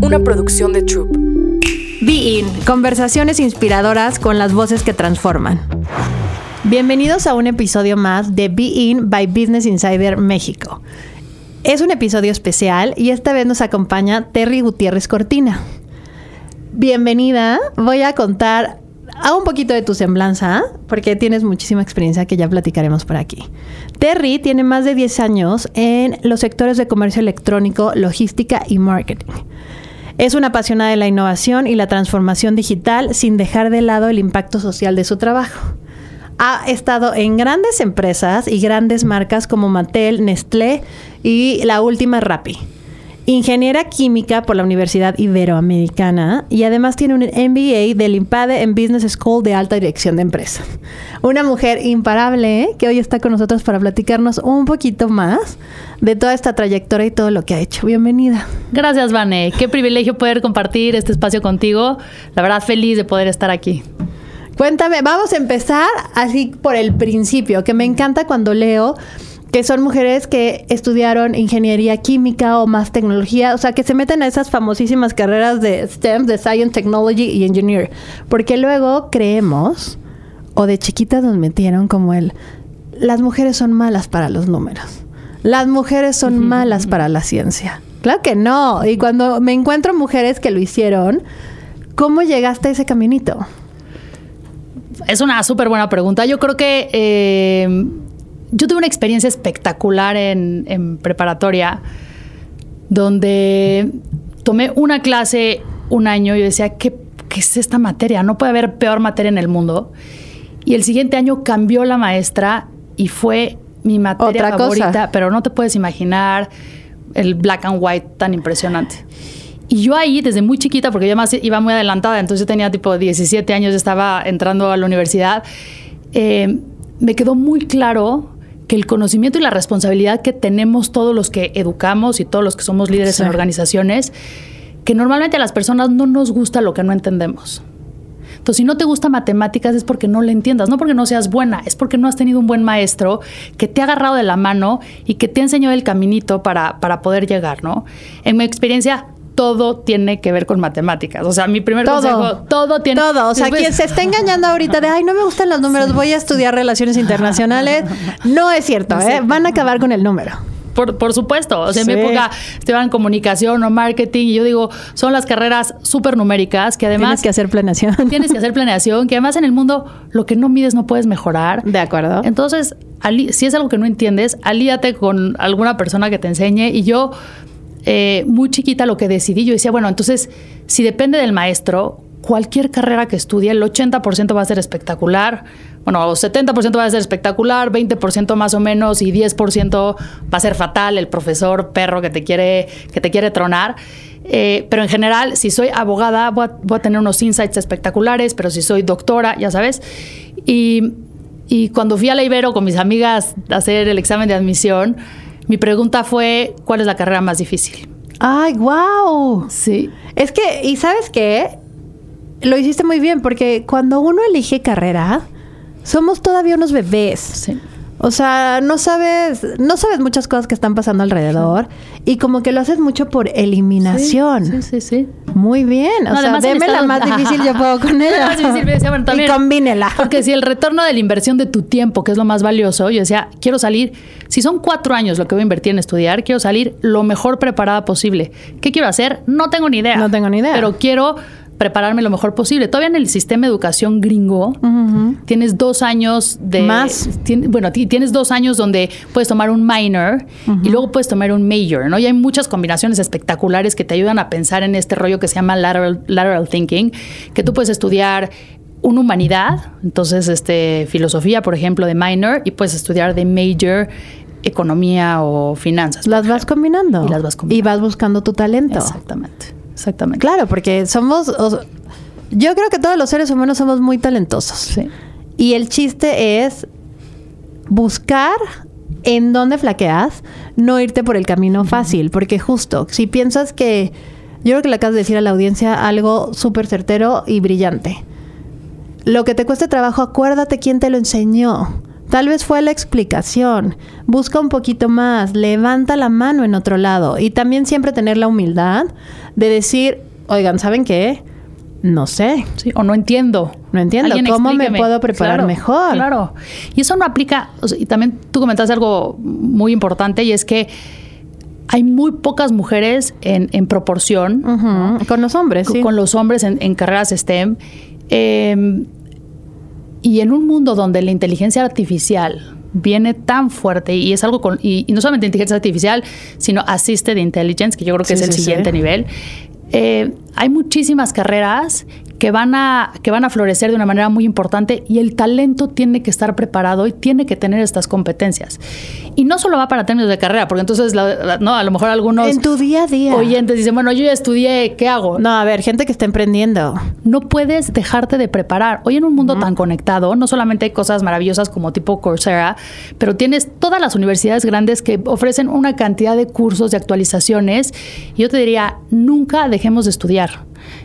una producción de Troop. Be In, conversaciones inspiradoras con las voces que transforman. Bienvenidos a un episodio más de Be In by Business Insider México. Es un episodio especial y esta vez nos acompaña Terry Gutiérrez Cortina. Bienvenida, voy a contar a un poquito de tu semblanza, porque tienes muchísima experiencia que ya platicaremos por aquí. Terry tiene más de 10 años en los sectores de comercio electrónico, logística y marketing. Es una apasionada de la innovación y la transformación digital sin dejar de lado el impacto social de su trabajo. Ha estado en grandes empresas y grandes marcas como Mattel, Nestlé y la última Rappi ingeniera química por la Universidad Iberoamericana y además tiene un MBA del IMPADE en Business School de alta dirección de empresa. Una mujer imparable ¿eh? que hoy está con nosotros para platicarnos un poquito más de toda esta trayectoria y todo lo que ha hecho. Bienvenida. Gracias, Vane. Qué privilegio poder compartir este espacio contigo. La verdad, feliz de poder estar aquí. Cuéntame, vamos a empezar así por el principio, que me encanta cuando leo que son mujeres que estudiaron ingeniería química o más tecnología, o sea, que se meten a esas famosísimas carreras de STEM, de Science, Technology y Engineer, porque luego creemos, o de chiquitas nos metieron como el, las mujeres son malas para los números, las mujeres son malas para la ciencia. Claro que no, y cuando me encuentro mujeres que lo hicieron, ¿cómo llegaste a ese caminito? Es una súper buena pregunta. Yo creo que eh, yo tuve una experiencia espectacular en, preparatoria donde tomé una clase un año y decía, ¿qué, ¿qué, es esta materia? No puede haber peor materia en el mundo. Y el siguiente año cambió la maestra y fue mi materia favorita, pero no te puedes imaginar el black and white tan impresionante. Y yo ahí, desde muy chiquita, porque yo más iba muy adelantada, entonces yo tenía tipo 17 años, estaba entrando a la universidad, eh, me quedó muy claro que el conocimiento y la responsabilidad que tenemos todos los que educamos y todos los que somos líderes en organizaciones, que normalmente a las personas no nos gusta lo que no entendemos. Entonces, si no te gusta matemáticas es porque no le entiendas, no porque no seas buena, es porque no has tenido un buen maestro que te ha agarrado de la mano y que te ha enseñado el caminito para, para poder llegar, ¿no? En mi experiencia, todo tiene que ver con matemáticas. O sea, mi primer todo. consejo, todo tiene Todo. O sea, quien se está engañando ahorita de, ay, no me gustan los números, voy a estudiar relaciones internacionales, no es cierto, ¿eh? Van a acabar con el número. Por, supuesto. O sea, en mi época estudiaba en comunicación o marketing y yo digo, son las carreras súper numéricas que además... Tienes que hacer planeación. Tienes que hacer planeación, que además en el mundo lo que no mides no puedes mejorar. De acuerdo. Entonces, si es algo que no entiendes, alíate con alguna persona que te enseñe y yo eh, muy chiquita lo que decidí, yo decía, bueno, entonces, si depende del maestro, cualquier carrera que estudie, el 80% va a ser espectacular, bueno, 70% va a ser espectacular, 20% más o menos y 10% va a ser fatal, el profesor perro que te quiere, que te quiere tronar. Eh, pero en general, si soy abogada, voy a, tener unos insights espectaculares, pero si soy doctora, ya sabes. Y, y cuando fui a la Ibero con mis amigas a hacer el examen de admisión, mi pregunta fue, ¿cuál es la carrera más difícil? Ay, wow. Sí. Es que, ¿y sabes qué? Lo hiciste muy bien, porque cuando uno elige carrera, somos todavía unos bebés. Sí. O sea, no sabes, no sabes muchas cosas que están pasando alrededor y como que lo haces mucho por eliminación. Sí, sí, sí. Muy bien. O sea, deme la más difícil, yo puedo con ella. más difícil, decía, bueno, también, y combínela. Porque si el retorno de la inversión de tu tiempo, que es lo más valioso, yo decía, quiero salir, si son cuatro años lo que voy a invertir en estudiar, quiero salir lo mejor preparada posible. ¿Qué quiero hacer? No tengo ni idea. No tengo ni idea. Pero quiero prepararme lo mejor posible. Todavía en el sistema de educación gringo tienes dos años de... Más. bueno, tienes dos años donde puedes tomar un minor y luego puedes tomar un major, ¿no? Y hay muchas combinaciones espectaculares que te ayudan a pensar en este rollo que se llama lateral, lateral thinking, que tú puedes estudiar una humanidad, entonces este filosofía, por ejemplo, de minor y puedes estudiar de major economía o finanzas. Las vas combinando. Y las vas combinando. Y vas buscando tu talento. Exactamente. Exactamente. Claro, porque somos. yo creo que todos los seres humanos somos muy talentosos. Sí. Y el chiste es buscar en dónde flaqueas, no irte por el camino fácil, porque justo, si piensas que. Yo creo que le acabas de decir a la audiencia algo súper certero y brillante. Lo que te cueste trabajo, acuérdate quién te lo enseñó. Tal vez fue la explicación. Busca un poquito más, levanta la mano en otro lado y también siempre tener la humildad de decir, oigan, ¿saben qué? No sé. Sí, o no entiendo. No entiendo. ¿Cómo me puedo preparar mejor? Claro. Y eso no aplica. y también tú comentaste algo muy importante y es que hay muy pocas mujeres en, proporción. Con los hombres, sí. Con los hombres en, carreras STEM. Em, y en un mundo donde la inteligencia artificial viene tan fuerte y es algo con, y, no solamente inteligencia artificial, sino assisted intelligence, que yo creo que es el siguiente nivel. Eh, hay muchísimas carreras que van, a, que van a florecer de una manera muy importante y el talento tiene que estar preparado y tiene que tener estas competencias. Y no solo va para términos de carrera, porque entonces, no, a lo mejor algunos... En tu día a día. Oyentes dicen, bueno, yo ya estudié, ¿qué hago? No, a ver, gente que está emprendiendo. No puedes dejarte de preparar. Hoy en un mundo tan conectado, no solamente hay cosas maravillosas como tipo Coursera, pero tienes todas las universidades grandes que ofrecen una cantidad de cursos, de actualizaciones. Y yo te diría, nunca dejemos de estudiar.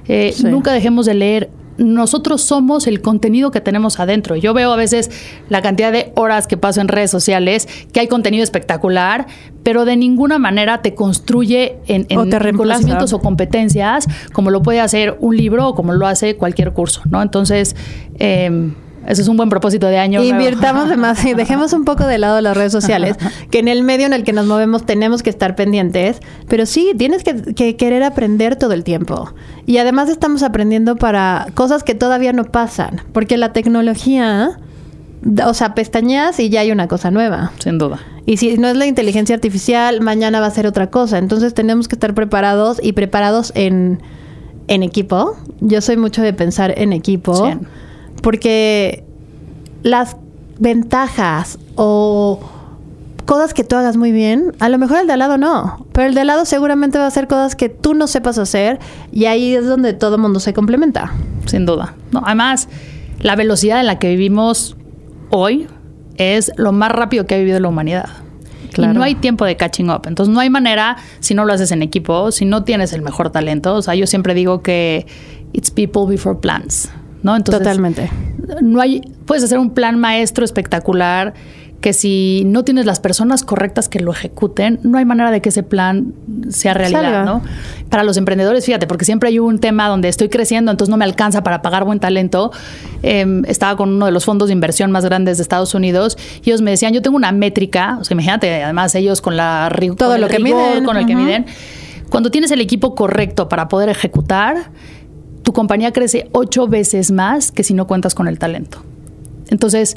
Eh, nunca dejemos de leer. Nosotros somos el contenido que tenemos adentro. Yo veo a veces la cantidad de horas que paso en redes sociales, que hay contenido espectacular, pero de ninguna manera te construye en, conocimientos o competencias como lo puede hacer un libro o como lo hace cualquier curso, ¿no? Entonces, eh, eso es un buen propósito de año. Invirtamos de más y dejemos un poco de lado las redes sociales, que en el medio en el que nos movemos tenemos que estar pendientes, pero sí, tienes que, querer aprender todo el tiempo. Y además estamos aprendiendo para cosas que todavía no pasan, porque la tecnología, o sea, pestañas y ya hay una cosa nueva. Sin duda. Y si no es la inteligencia artificial, mañana va a ser otra cosa. Entonces tenemos que estar preparados y preparados en, en equipo. Yo soy mucho de pensar en equipo. Sí porque las ventajas o cosas que tú hagas muy bien, a lo mejor el de al lado no, pero el de al lado seguramente va a hacer cosas que tú no sepas hacer y ahí es donde todo el mundo se complementa. Sin duda. No, además, la velocidad en la que vivimos hoy es lo más rápido que ha vivido la humanidad. Y no hay tiempo de catching up. Entonces no hay manera, si no lo haces en equipo, si no tienes el mejor talento. O sea, yo siempre digo que it's people before plans. ¿No? Totalmente. No hay, puedes hacer un plan maestro espectacular que si no tienes las personas correctas que lo ejecuten, no hay manera de que ese plan sea realidad, ¿no? Para los emprendedores, fíjate, porque siempre hay un tema donde estoy creciendo, entonces no me alcanza para pagar buen talento. Em, estaba con uno de los fondos de inversión más grandes de Estados Unidos y ellos me decían, yo tengo una métrica, o sea, imagínate, además ellos con la todo lo que miden, con el que miden. Cuando tienes el equipo correcto para poder ejecutar, tu compañía crece ocho veces más que si no cuentas con el talento. Entonces,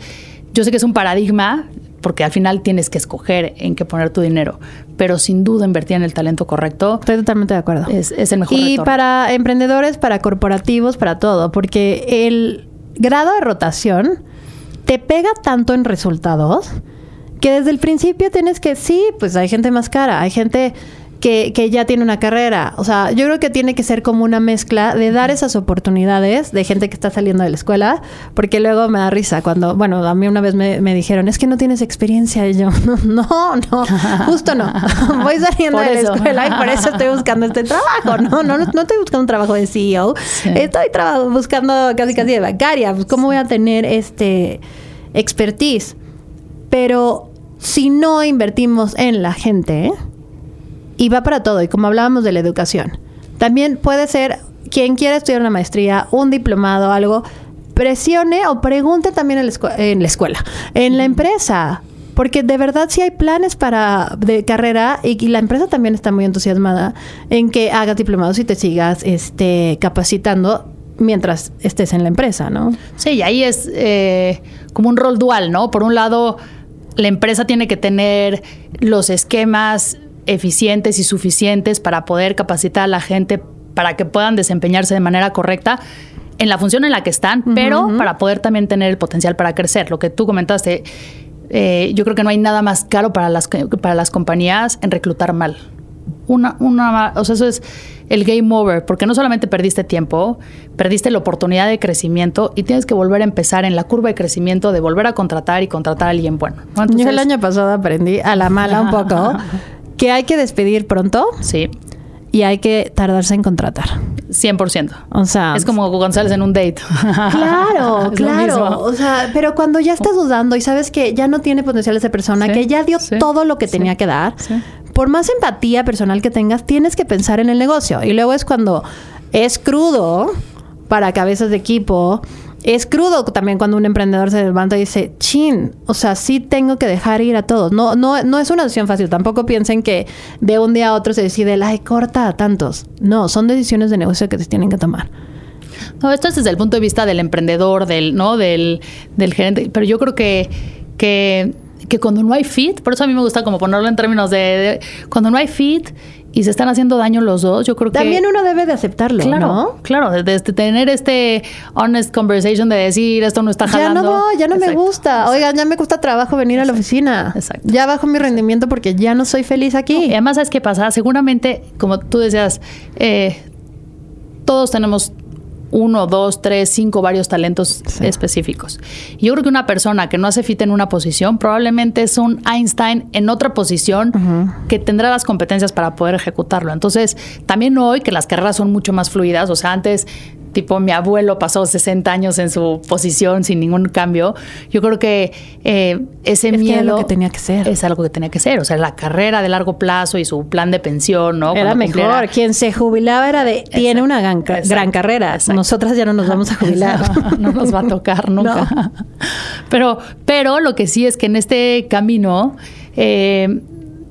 yo sé que es un paradigma, porque al final tienes que escoger en qué poner tu dinero, pero sin duda invertir en el talento correcto. Estoy totalmente de acuerdo. Es, el mejor. Y para emprendedores, para corporativos, para todo, porque el grado de rotación te pega tanto en resultados que desde el principio tienes que, sí, pues hay gente más cara, hay gente que, que, ya tiene una carrera. O sea, yo creo que tiene que ser como una mezcla de dar esas oportunidades de gente que está saliendo de la escuela, porque luego me da risa cuando, bueno, a mí una vez me, me dijeron, es que no tienes experiencia. Y yo, no, no, justo no. Voy saliendo de la escuela y por eso estoy buscando este trabajo. No, no, no, estoy buscando un trabajo de CEO. Estoy buscando casi casi de becaria. Pues, ¿cómo voy a tener este expertise? Pero si no invertimos en la gente, y va para todo, y como hablábamos de la educación. También puede ser quien quiera estudiar una maestría, un diplomado, algo, presione o pregunte también en la, escuela, en la empresa. Porque de verdad sí hay planes para de carrera y, la empresa también está muy entusiasmada en que hagas diplomados y te sigas este, capacitando mientras estés en la empresa, ¿no? Sí, y ahí es eh, como un rol dual, ¿no? Por un lado, la empresa tiene que tener los esquemas eficientes y suficientes para poder capacitar a la gente para que puedan desempeñarse de manera correcta en la función en la que están, pero para poder también tener el potencial para crecer. Lo que tú comentaste, eh, yo creo que no hay nada más caro para las, para las compañías en reclutar mal. Una, una, o sea, eso es el game over, porque no solamente perdiste tiempo, perdiste la oportunidad de crecimiento y tienes que volver a empezar en la curva de crecimiento de volver a contratar y contratar a alguien bueno. yo el año pasado aprendí a la mala un poco que hay que despedir pronto. Sí. Y hay que tardarse en contratar. 100%. O sea, es como González en un date. Claro, claro. O sea, pero cuando ya estás dudando y sabes que ya no tiene potencial esa persona, que ya dio todo lo que tenía que dar, por más empatía personal que tengas, tienes que pensar en el negocio. Y luego es cuando es crudo para cabezas de equipo es crudo también cuando un emprendedor se levanta y dice, chin, o sea, sí tengo que dejar ir a todos. No, no, no es una decisión fácil. Tampoco piensen que de un día a otro se decide, ay, corta a tantos. No, son decisiones de negocio que se tienen que tomar. No, esto es desde el punto de vista del emprendedor, del, ¿no? Del, del gerente. Pero yo creo que, que, que cuando no hay fit, por eso a mí me gusta como ponerlo en términos de cuando no hay fit, y se están haciendo daño los dos, yo creo que... También uno debe de aceptarlo, claro, ¿no? Claro, de, tener este honest conversation de decir esto no está jalando. Ya no, ya no me gusta. Oigan, ya me cuesta trabajo venir a la oficina. Exacto. Ya bajo mi rendimiento porque ya no soy feliz aquí. y además, ¿sabes qué pasa? Seguramente, como tú decías, eh, todos tenemos uno, dos, tres, cinco, varios talentos específicos. yo creo que una persona que no hace fit en una posición probablemente es un Einstein en otra posición que tendrá las competencias para poder ejecutarlo. Entonces, también hoy que las carreras son mucho más fluidas, o sea, antes tipo mi abuelo pasó 60 años en su posición sin ningún cambio. Yo creo que eh, ese miedo es algo que tenía que ser. Es algo que tenía que ser. O sea, la carrera de largo plazo y su plan de pensión, ¿no? Era mejor. Quien se jubilaba era de tiene una gran, gran carrera. Nosotras ya no nos vamos a jubilar. no nos va a tocar nunca. Pero, pero lo que sí es que en este camino eh,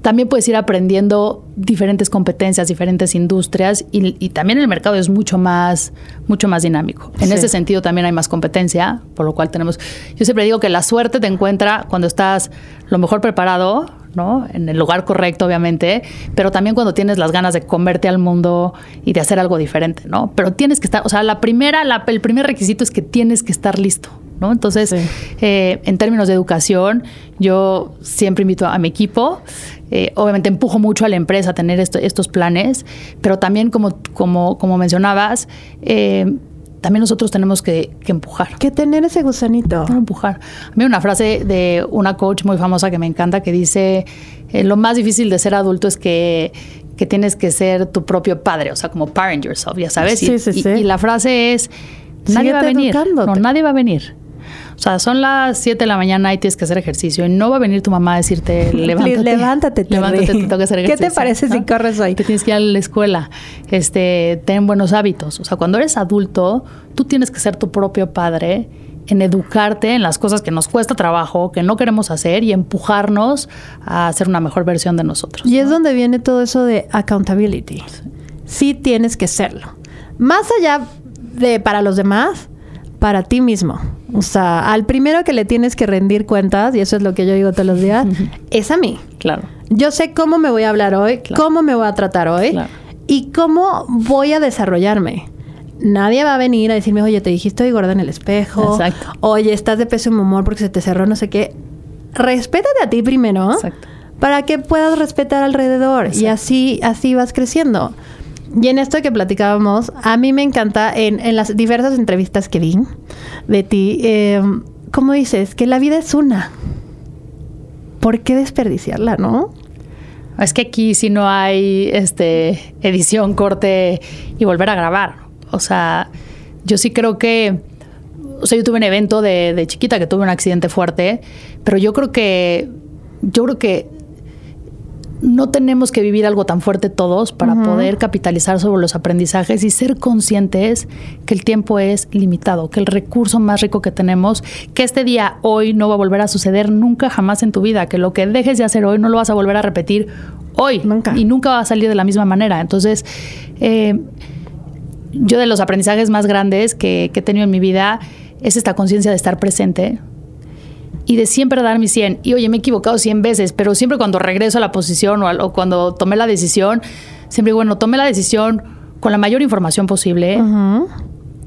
también puedes ir aprendiendo diferentes competencias, diferentes industrias y, también el mercado es mucho más, mucho más dinámico. En ese sentido también hay más competencia, por lo cual tenemos, yo siempre digo que la suerte te encuentra cuando estás lo mejor preparado, ¿no? En el lugar correcto, obviamente, pero también cuando tienes las ganas de converte al mundo y de hacer algo diferente, ¿no? Pero tienes que estar, o sea, la primera, el primer requisito es que tienes que estar listo. ¿No? Entonces, eh, en términos de educación, yo siempre invito a mi equipo eh, obviamente empujo mucho a la empresa a tener estos planes, pero también como, como, como mencionabas, eh, también nosotros tenemos que, empujar. Que tener ese gusanito. empujar. A mí una frase de una coach muy famosa que me encanta que dice, eh, lo más difícil de ser adulto es que, que, tienes que ser tu propio padre, o sea, como parent yourself, ya sabes. Sí, sí, sí. y, la frase es, nadie va a venir. No, nadie va a venir. O sea, son las 7 de la mañana y tienes que hacer ejercicio y no va a venir tu mamá a decirte, levántate. levántate, levántate, te tengo que hacer ejercicio. ¿Qué te parece si corres hoy? Que tienes que ir a la escuela. Este, ten buenos hábitos. O sea, cuando eres adulto, tú tienes que ser tu propio padre en educarte en las cosas que nos cuesta trabajo, que no queremos hacer y empujarnos a hacer una mejor versión de nosotros. Y es donde viene todo eso de accountability. Sí tienes que serlo. Más allá de para los demás, para ti mismo. O sea, al primero que le tienes que rendir cuentas, y eso es lo que yo digo todos los días, es a mí. Claro. Yo sé cómo me voy a hablar hoy, cómo me voy a tratar hoy y cómo voy a desarrollarme. Nadie va a venir a decirme, oye, te dijiste hoy gorda en el espejo. Exacto. Oye, estás de peso pésimo humor porque se te cerró no sé qué. Respétate a ti primero. Exacto. Para que puedas respetar alrededor. Y así, así vas creciendo. Y en esto que platicábamos, a mí me encanta en, las diversas entrevistas que vi de ti, eh, ¿cómo dices? Que la vida es una. ¿Por qué desperdiciarla, no? Es que aquí si no hay este edición, corte y volver a grabar. O sea, yo sí creo que. O sea, yo tuve un evento de, de chiquita que tuve un accidente fuerte, pero yo creo que. Yo creo que no tenemos que vivir algo tan fuerte todos para poder capitalizar sobre los aprendizajes y ser conscientes que el tiempo es limitado, que el recurso más rico que tenemos, que este día hoy no va a volver a suceder nunca jamás en tu vida, que lo que dejes de hacer hoy no lo vas a volver a repetir hoy y nunca va a salir de la misma manera. Entonces, eh, yo de los aprendizajes más grandes que, que he tenido en mi vida es esta conciencia de estar presente, y de siempre dar mi 100. Y oye, me he equivocado 100 veces, pero siempre cuando regreso a la posición o, cuando tomé la decisión, siempre bueno, tomé la decisión con la mayor información posible,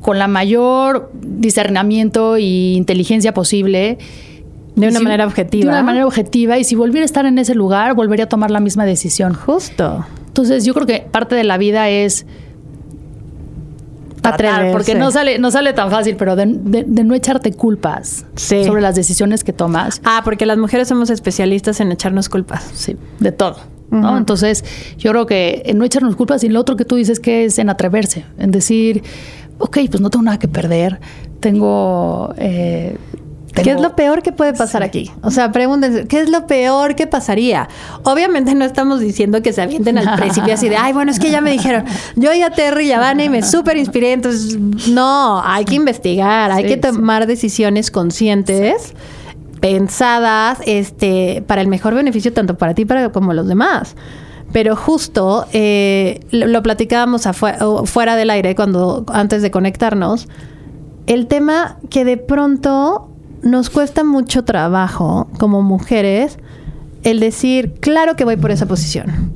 con la mayor discernimiento e inteligencia posible. De una manera objetiva. De una manera objetiva. Y si volviera a estar en ese lugar, volvería a tomar la misma decisión. Justo. Entonces, yo creo que parte de la vida es porque no sale, no sale tan fácil, pero de, no echarte culpas sobre las decisiones que tomas. Ah, porque las mujeres somos especialistas en echarnos culpas. Sí, de todo. ¿no? Entonces, yo creo que en no echarnos culpas y lo otro que tú dices que es en atreverse, en decir, ok, pues no tengo nada que perder, tengo... Eh, ¿Qué es lo peor que puede pasar aquí? O sea, pregúntense, ¿qué es lo peor que pasaría? Obviamente no estamos diciendo que se avienten al principio así de, ay, bueno, es que ya me dijeron, yo ya Terry y Habana y me súper inspiré, entonces, no, hay que investigar, hay que tomar decisiones conscientes. pensadas este para el mejor beneficio tanto para ti para como los demás pero justo eh, lo, platicábamos fuera del aire cuando antes de conectarnos el tema que de pronto nos cuesta mucho trabajo como mujeres el decir, claro que voy por esa posición.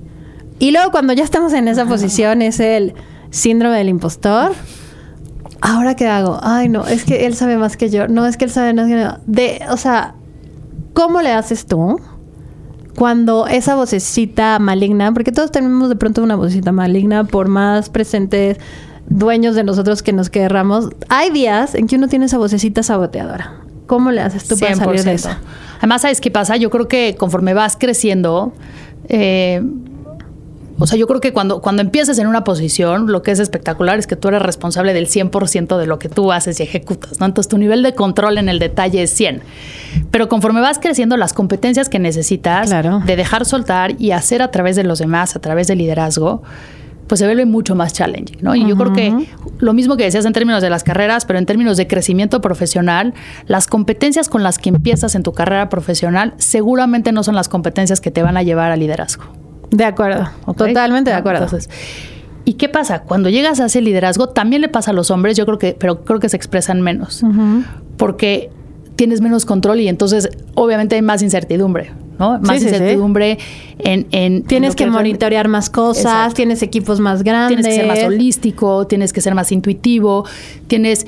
Y luego cuando ya estamos en esa posición es el síndrome del impostor. Ahora qué hago? Ay, no, es que él sabe más que yo. No, es que él sabe más que yo. De, o sea, ¿cómo le haces tú cuando esa vocecita maligna, porque todos tenemos de pronto una vocecita maligna, por más presentes dueños de nosotros que nos querramos, hay días en que uno tiene esa vocecita saboteadora. ¿Cómo le haces tú para salir de eso? Además, ¿sabes qué pasa? Yo creo que conforme vas creciendo, eh, o sea, yo creo que cuando, cuando empiezas en una posición, lo que es espectacular es que tú eres responsable del 100% de lo que tú haces y ejecutas, ¿no? Entonces tu nivel de control en el detalle es 100. Pero conforme vas creciendo, las competencias que necesitas de dejar soltar y hacer a través de los demás, a través del liderazgo, pues se vuelve mucho más challenging, ¿no? Y yo creo que lo mismo que decías en términos de las carreras, pero en términos de crecimiento profesional, las competencias con las que empiezas en tu carrera profesional seguramente no son las competencias que te van a llevar al liderazgo. De acuerdo, totalmente de acuerdo. Entonces, ¿y qué pasa? Cuando llegas a ese liderazgo, también le pasa a los hombres, yo creo que, pero creo que se expresan menos, porque tienes menos control y entonces obviamente hay más incertidumbre. ¿no? Más incertidumbre en, Tienes que, monitorear más cosas, tienes equipos más grandes. Tienes que ser más holístico, tienes que ser más intuitivo, tienes...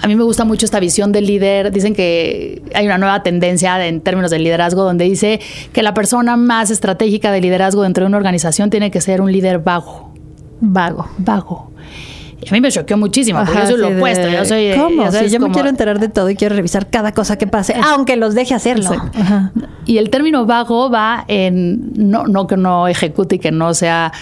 A mí me gusta mucho esta visión del líder. Dicen que hay una nueva tendencia en términos de liderazgo donde dice que la persona más estratégica de liderazgo dentro de una organización tiene que ser un líder vago. Vago. Vago. Y a mí me choqueó muchísimo, porque yo soy lo opuesto. Yo soy, ¿Cómo? Si yo me quiero enterar de todo y quiero revisar cada cosa que pase, aunque los deje hacerlo. Y el término vago va en, no, no que no ejecute y que no sea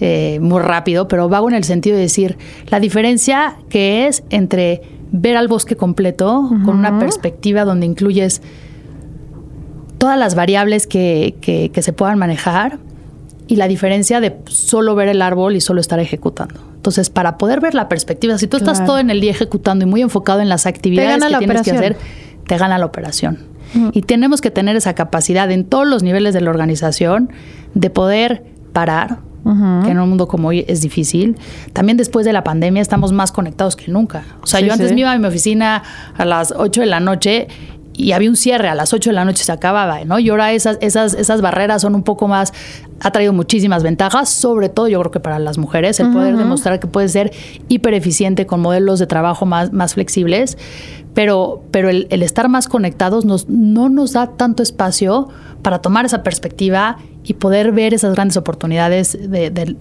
eh, muy rápido, pero vago en el sentido de decir la diferencia que es entre ver al bosque completo con una perspectiva donde incluyes todas las variables que, que, que se puedan manejar y la diferencia de solo ver el árbol y solo estar ejecutando. Entonces, para poder ver la perspectiva, si tú estás todo en el día ejecutando y muy enfocado en las actividades que tienes que hacer, te gana la operación. Y tenemos que tener esa capacidad en todos los niveles de la organización de poder parar, que en un mundo como hoy es difícil. También después de la pandemia estamos más conectados que nunca. O sea, yo antes me iba a mi oficina a las 8 de la noche y había un cierre a las 8 de la noche se acababa, ¿no? Y ahora esas, esas, esas barreras son un poco más, ha traído muchísimas ventajas, sobre todo yo creo que para las mujeres, el poder demostrar que puede ser hiper eficiente con modelos de trabajo más, más flexibles, pero, pero el, estar más conectados nos, no nos da tanto espacio para tomar esa perspectiva y poder ver esas grandes oportunidades de,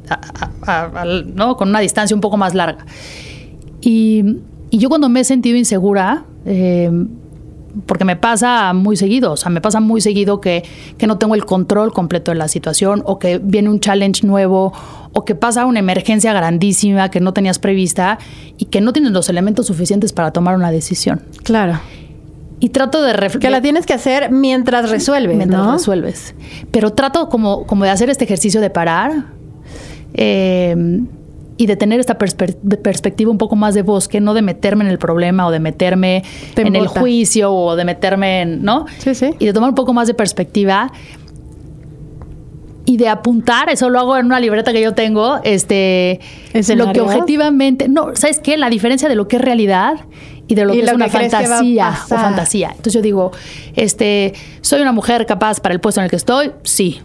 ¿no? con una distancia un poco más larga. Y, y yo cuando me he sentido insegura, eh, porque me pasa muy seguido, o sea, me pasa muy seguido que, no tengo el control completo de la situación o que viene un challenge nuevo o que pasa una emergencia grandísima que no tenías prevista y que no tienes los elementos suficientes para tomar una decisión. Claro. Y trato de... Que la tienes que hacer mientras resuelves, Mientras resuelves. Pero trato como, como de hacer este ejercicio de parar. Eh, y de tener esta perspectiva un poco más de bosque, no de meterme en el problema o de meterme en el juicio o de meterme en, ¿no? Sí, sí. Y de tomar un poco más de perspectiva y de apuntar, eso lo hago en una libreta que yo tengo, este, lo que objetivamente, no, ¿sabes qué? La diferencia de lo que es realidad y de lo que es una fantasía o fantasía. Entonces yo digo, este, soy una mujer capaz para el puesto en el que estoy, sí.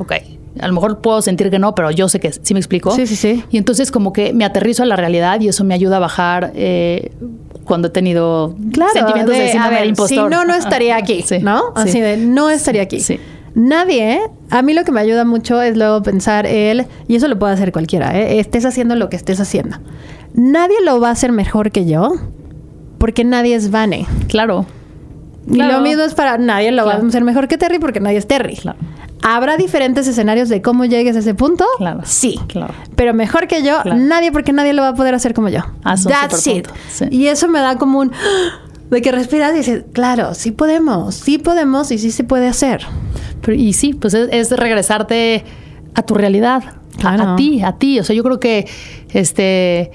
Ok a lo mejor puedo sentir que no, pero yo sé que sí me explico. Sí, sí, sí. Y entonces como que me aterrizo a la realidad y eso me ayuda a bajar eh, cuando he tenido sentimientos de, de impostor. Si no, no estaría aquí, ¿no? Así de, no estaría aquí. Sí. Nadie, a mí lo que me ayuda mucho es luego pensar él, y eso lo puede hacer cualquiera, ¿eh? estés haciendo lo que estés haciendo. Nadie lo va a hacer mejor que yo, porque nadie es Vane. Claro. Y lo mismo es para nadie lo va a hacer mejor que Terry, porque nadie es Terry. Claro ¿Habrá diferentes escenarios de cómo llegues a ese punto? Claro. Sí. Claro. Pero mejor que yo, nadie, porque nadie lo va a poder hacer como yo. Ah, That's it. Sí. Y eso me da como un... De que respiras y dices, claro, sí podemos, sí podemos y sí se puede hacer. Pero- y sí, pues es, es regresarte a tu realidad, a- Claro. a, ti, a ti. O sea, yo creo que este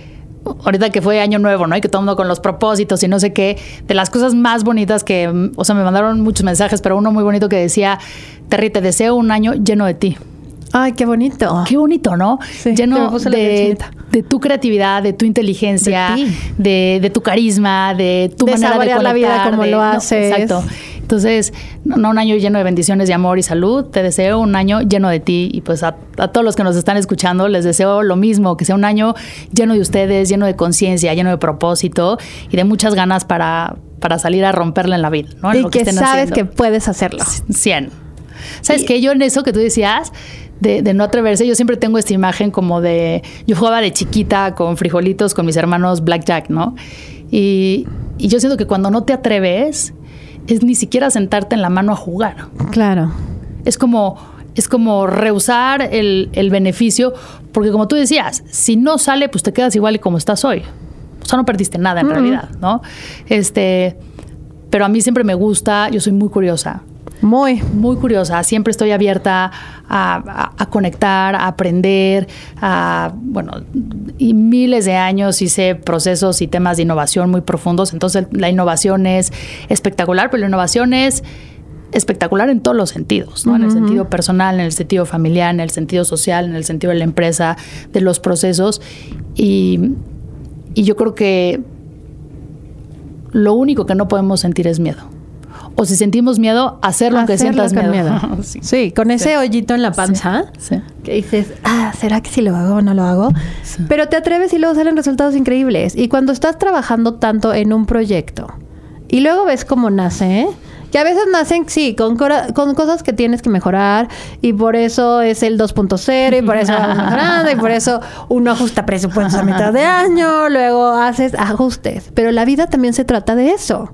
ahorita que fue año nuevo, ¿no? Y que todo el mundo con los propósitos y no sé qué, de las cosas más bonitas que, o sea, me mandaron muchos mensajes, pero uno muy bonito que decía, Terry, te deseo un año lleno de ti. Ay, qué bonito. Qué bonito, ¿no? Sí, Lleno de, de tu creatividad, de tu inteligencia, De de, de tu carisma, de tu De manera de saborear la vida conectar, como lo no, haces. exacto. Entonces, no, un año lleno de bendiciones de amor y salud. Te deseo un año lleno de ti y pues a, a todos los que nos están escuchando les deseo lo mismo, que sea un año lleno de ustedes, lleno de conciencia, lleno de propósito y de muchas ganas para, para salir a romperla en la vida, ¿no? En y lo que, sabes haciendo. que puedes hacerlo. 100. ¿Sabes Y- qué? Yo en eso que tú decías, de, de no atreverse, yo siempre tengo esta imagen como de. Yo jugaba de chiquita con frijolitos con mis hermanos Blackjack, ¿no? Y, y yo siento que cuando no te atreves, es ni siquiera sentarte en la mano a jugar. Claro. Es como. Es como rehusar el, el beneficio, porque como tú decías, si no sale, pues te quedas igual y como estás hoy. O sea, no perdiste nada en Mm. realidad, ¿no? Este, pero a mí siempre me gusta, yo soy muy curiosa Muy. muy curiosa, siempre estoy abierta a, a- a conectar, a aprender, a, bueno, y miles de años hice procesos y temas de innovación muy profundos, entonces la innovación es espectacular, pero la innovación es espectacular en todos los sentidos, ¿no? En el sentido personal, en el sentido familiar, en el sentido social, en el sentido de la empresa, de los procesos. Y, y yo creo que lo único que no podemos sentir es miedo. O si sentimos miedo, hacerlo aunque sientas con miedo. miedo. Sí. Sí, con ese Sí. hoyito en la panza. Sí. Que dices, ah, ¿será que si lo hago o no lo hago? Pero te atreves y luego salen resultados increíbles. Y cuando estás trabajando tanto en un proyecto y luego ves cómo nace, ¿eh? que a veces nacen, sí, con, con cosas que tienes que mejorar y por eso es el 2.0 y por eso vamos mejorando y por eso uno ajusta presupuestos a mitad de año, luego haces ajustes. Pero la vida también se trata de eso.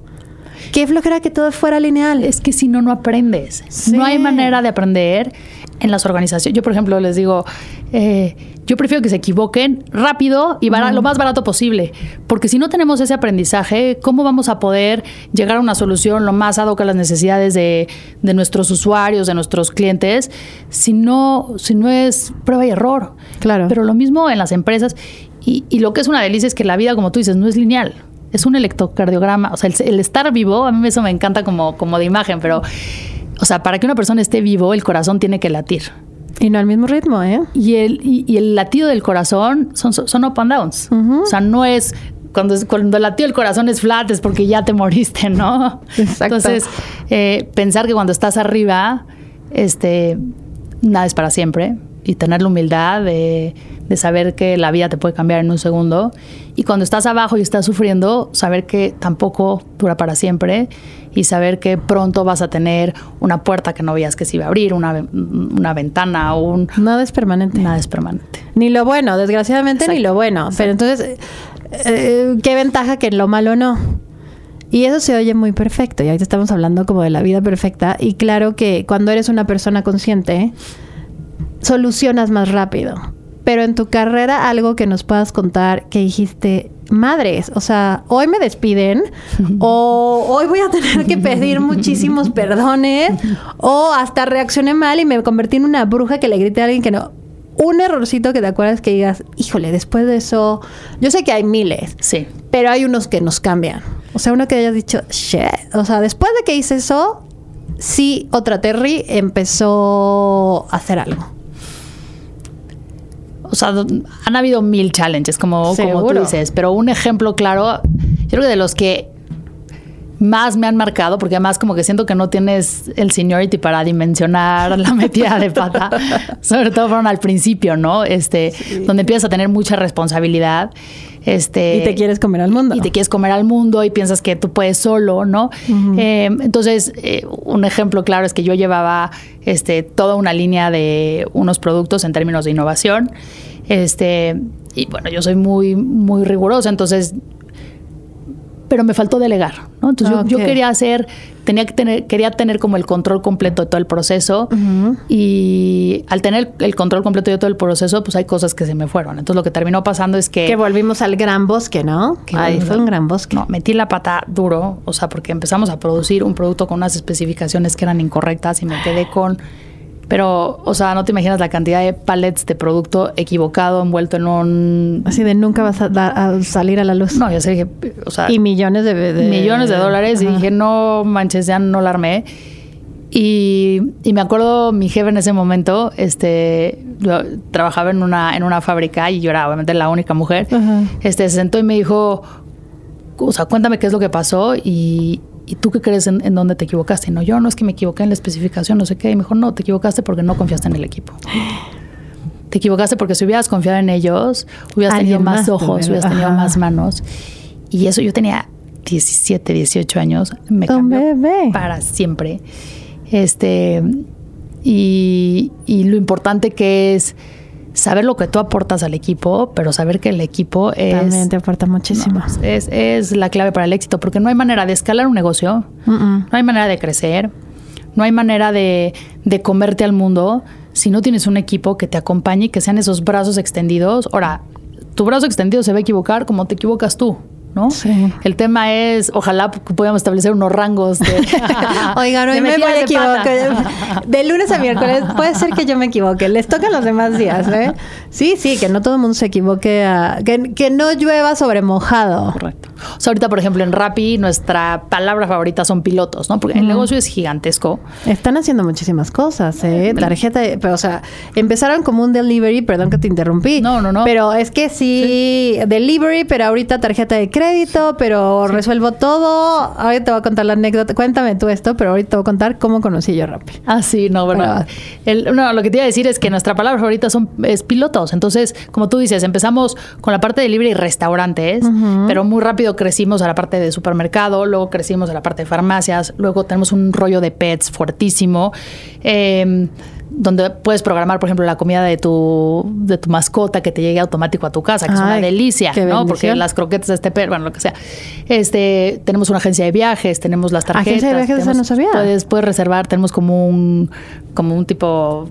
Qué flojera que todo fuera lineal. Es que si no, no aprendes. Sí. No hay manera de aprender en las organizaciones. Yo, por ejemplo, les digo, eh, yo prefiero que se equivoquen rápido y bara- lo más barato posible. Porque si no tenemos ese aprendizaje, ¿cómo vamos a poder llegar a una solución lo más ad hoc a las necesidades de, de nuestros usuarios, de nuestros clientes, si no, si no es prueba y error? Claro. Pero lo mismo en las empresas. Y, y lo que es una delicia es que la vida, como tú dices, no es lineal. Es un electrocardiograma. O sea, el, el estar vivo, a mí eso me encanta como, como de imagen, pero, o sea, para que una persona esté vivo, el corazón tiene que latir. Y no al mismo ritmo, ¿eh? Y el, y, y el latido del corazón son, son up and downs. O sea, no es. Cuando, es- cuando latió el corazón es flat, es porque ya te moriste, ¿no? Exacto. Entonces, eh, pensar que cuando estás arriba, este, nada es para siempre. Y tener la humildad de, de saber que la vida te puede cambiar en un segundo. Y cuando estás abajo y estás sufriendo, saber que tampoco dura para siempre. Y saber que pronto vas a tener una puerta que no veías que se iba a abrir, una, una ventana o un, Nada es permanente. Nada es permanente. Ni lo bueno, desgraciadamente ni lo bueno. Pero entonces, eh, eh, ¿qué ventaja que lo malo no? Y eso se oye muy perfecto. Y ahorita estamos hablando como de la vida perfecta. Y claro que cuando eres una persona consciente, solucionas más rápido. Pero en tu carrera, algo que nos puedas contar que dijiste, madres, o sea, hoy me despiden, o hoy voy a tener que pedir muchísimos perdones, o hasta reaccioné mal y me convertí en una bruja que le grité a alguien que no. Un errorcito que te acuerdas que digas, híjole, después de eso, yo sé que hay miles, Sí. pero hay unos que nos cambian. O sea, uno que hayas dicho, shit. O sea, después de que hice eso, sí, otra Terry empezó a hacer algo. O sea, han habido mil challenges, como, como tú dices, pero un ejemplo claro, yo creo que de los que más me han marcado, porque además como que siento que no tienes el seniority para dimensionar la metida de pata, sobre todo fueron al principio, ¿no? Este, donde empiezas a tener mucha responsabilidad. Este, y te quieres comer al mundo. y te quieres comer al mundo y piensas que tú puedes solo, ¿no? Eh, entonces, eh, un ejemplo claro es que yo llevaba este, toda una línea de unos productos en términos de innovación. Este, y bueno, yo soy muy, muy rigurosa, entonces pero me faltó delegar, ¿no? Entonces yo, quería hacer, tenía que tener, quería tener como el control completo de todo el proceso y al tener el control completo de todo el proceso, pues hay cosas que se me fueron. Entonces lo que terminó pasando es que... Que volvimos al gran bosque, ¿no? Que fue un gran bosque. No, metí la pata duro, o sea, porque empezamos a producir un producto con unas especificaciones que eran incorrectas y me quedé con pero, o sea, no te imaginas la cantidad de pallets de producto equivocado, envuelto en un... Así de nunca vas a, salir a la luz. No, yo sé, o sea... Y millones de... millones de dólares. Y dije, no manches, ya no la armé. Y, me acuerdo, mi jefe en ese momento, este, yo trabajaba en una, en una fábrica y yo era obviamente la única mujer. Este, se sentó y me dijo, o sea, cuéntame qué es lo que pasó y, ¿y tú qué crees en, dónde te equivocaste? No, yo no es que me equivoqué en la especificación, no sé qué. Y mejor no, te equivocaste porque no confiaste en el equipo. Te equivocaste porque si hubieras confiado en ellos, hubieras tenido más, ojos, hubieras tenido más manos. Y eso yo tenía 17, 18 años, me cambió para siempre. Este, y, y lo importante que es saber lo que tú aportas al equipo, pero saber que el equipo es... También te aporta muchísimo. es, es, la clave para el éxito, porque no hay manera de escalar un negocio, no hay manera de crecer, no hay manera de, de comerte al mundo si no tienes un equipo que te acompañe y que sean esos brazos extendidos. Ahora, tu brazo extendido se va a equivocar como te equivocas tú. ¿No? El tema es, ojalá podamos establecer unos rangos de... Oigan, hoy me, voy a equivocar. De lunes a miércoles puede ser que yo me equivoque. Les tocan los demás días, ¿eh? Sí, sí, que no todo el mundo se equivoque. A, que, no llueva sobre mojado. Correcto. O sea, ahorita, por ejemplo, en Rappi, nuestra palabra favorita son pilotos, ¿no? Porque el negocio es gigantesco. Están haciendo muchísimas cosas, ¿eh? Tarjeta, pero, o sea, empezaron como un delivery, perdón que te interrumpí. No, no, no. Pero es que sí. delivery, pero ahorita tarjeta de crédito pero resuelvo todo. Ahorita te voy a contar la anécdota. Cuéntame tú esto, pero ahorita te voy a contar cómo conocí yo Rappi. Ah, sí, no, bueno. no, lo que te iba a decir es que nuestra palabra favorita son es pilotos. Entonces, como tú dices, empezamos con la parte de libre y restaurantes, pero muy rápido crecimos a la parte de supermercado, luego crecimos a la parte de farmacias, luego tenemos un rollo de pets fuertísimo. Eh, donde puedes programar, por ejemplo, la comida de tu, de tu mascota que te llegue automático a tu casa, que es una delicia, ¿no? Porque las croquetas de este perro, bueno, lo que sea. Este, tenemos una agencia de viajes, tenemos las tarjetas. Agencia de viajes, no sabía. Puedes, puedes reservar, tenemos como un, como un tipo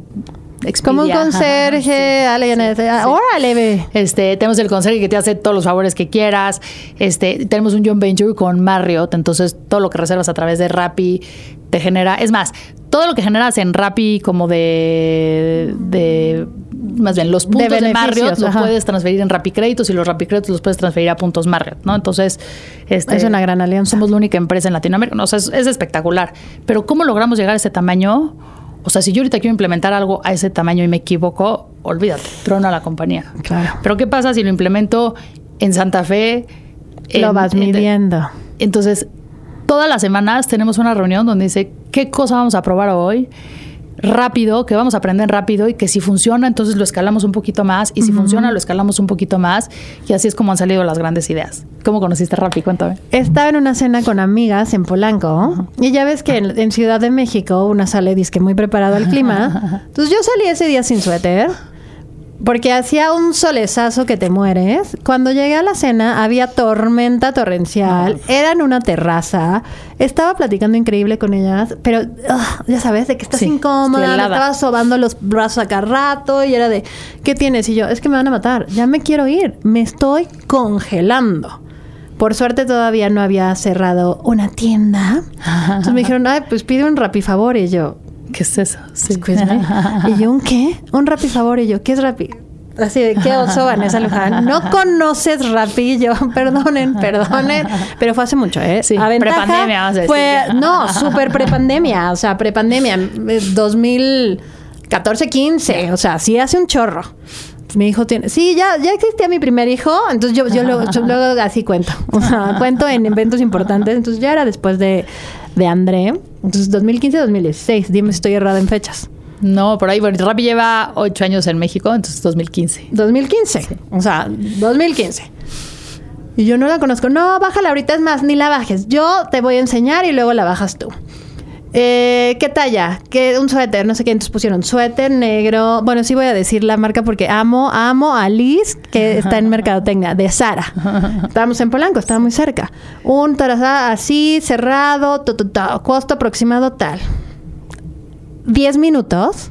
como un conserje, órale, ve. Este, tenemos el conserje que te hace todos los favores que quieras. Este, tenemos un John Venture con Marriott, entonces todo lo que reservas a través de Rappi te genera, es más, todo lo que generas en Rappi como de, de más bien los puntos de, Marriott los puedes transferir en Rappi Créditos y los Rappi Créditos los puedes transferir a puntos Marriott, ¿no? Entonces, este, es una gran alianza. Somos la única empresa en Latinoamérica, o sea, es, es espectacular. Pero ¿cómo logramos llegar a ese tamaño? O sea, si yo ahorita quiero implementar algo a ese tamaño y me equivoco, olvídate, trono a la compañía. Claro. Pero ¿qué pasa si lo implemento en Santa Fe? lo vas midiendo. entonces, todas las semanas tenemos una reunión donde dice, ¿qué cosa vamos a probar hoy? Rápido, que vamos a aprender rápido y que si funciona, entonces lo escalamos un poquito más y si funciona, lo escalamos un poquito más y así es como han salido las grandes ideas. ¿Cómo conociste Rappi? Cuéntame. Estaba en una cena con amigas en Polanco y ya ves que en, Ciudad de México una sale disque muy preparado al clima. Entonces yo salí ese día sin suéter porque hacía un solezazo que te mueres. Cuando llegué a la cena había tormenta torrencial, era en una terraza, estaba platicando increíble con ellas, pero ya sabes, de que estás incómoda, me estaba sobando los brazos acá rato y era de, ¿qué tienes? Y yo, es que me van a matar, ya me quiero ir, me estoy congelando. Por suerte todavía no había cerrado una tienda. Entonces me dijeron, ay, pues pide un rapifavor y yo, ¿Qué es eso? Sí. y yo, ¿un qué? Un Rappi favor. Y yo, ¿qué es Rappi? Así de, ¿qué oso, Vanessa Luján? No conoces Rappi. Yo, perdonen, perdonen. Pero fue hace mucho, ¿eh? Sí, prepandemia, vamos a decir. Fue, no, súper prepandemia. O sea, prepandemia. 2014, 15. O sea, sí hace un chorro. Mi hijo tiene. Sí, ya, ya existía mi primer hijo. Entonces yo, yo, luego, así cuento. O sea, cuento en eventos importantes. Entonces ya era después de, de André. Entonces, 2015-2016. Dime si estoy errada en fechas. No, por ahí, bueno, Rappi lleva ocho años en México, entonces 2015. 2015. O sea, 2015. Y yo no la conozco. No, bájala ahorita, es más, ni la bajes. Yo te voy a enseñar y luego la bajas tú. Eh, ¿Qué talla? ¿Qué, un suéter, no sé qué. Entonces pusieron suéter negro. Bueno, sí voy a decir la marca porque amo, amo a Liz, que está en Mercadotecnia, de Sara. Estábamos en Polanco, estaba muy cerca. Un tarazá así, cerrado, costo aproximado tal. Diez minutos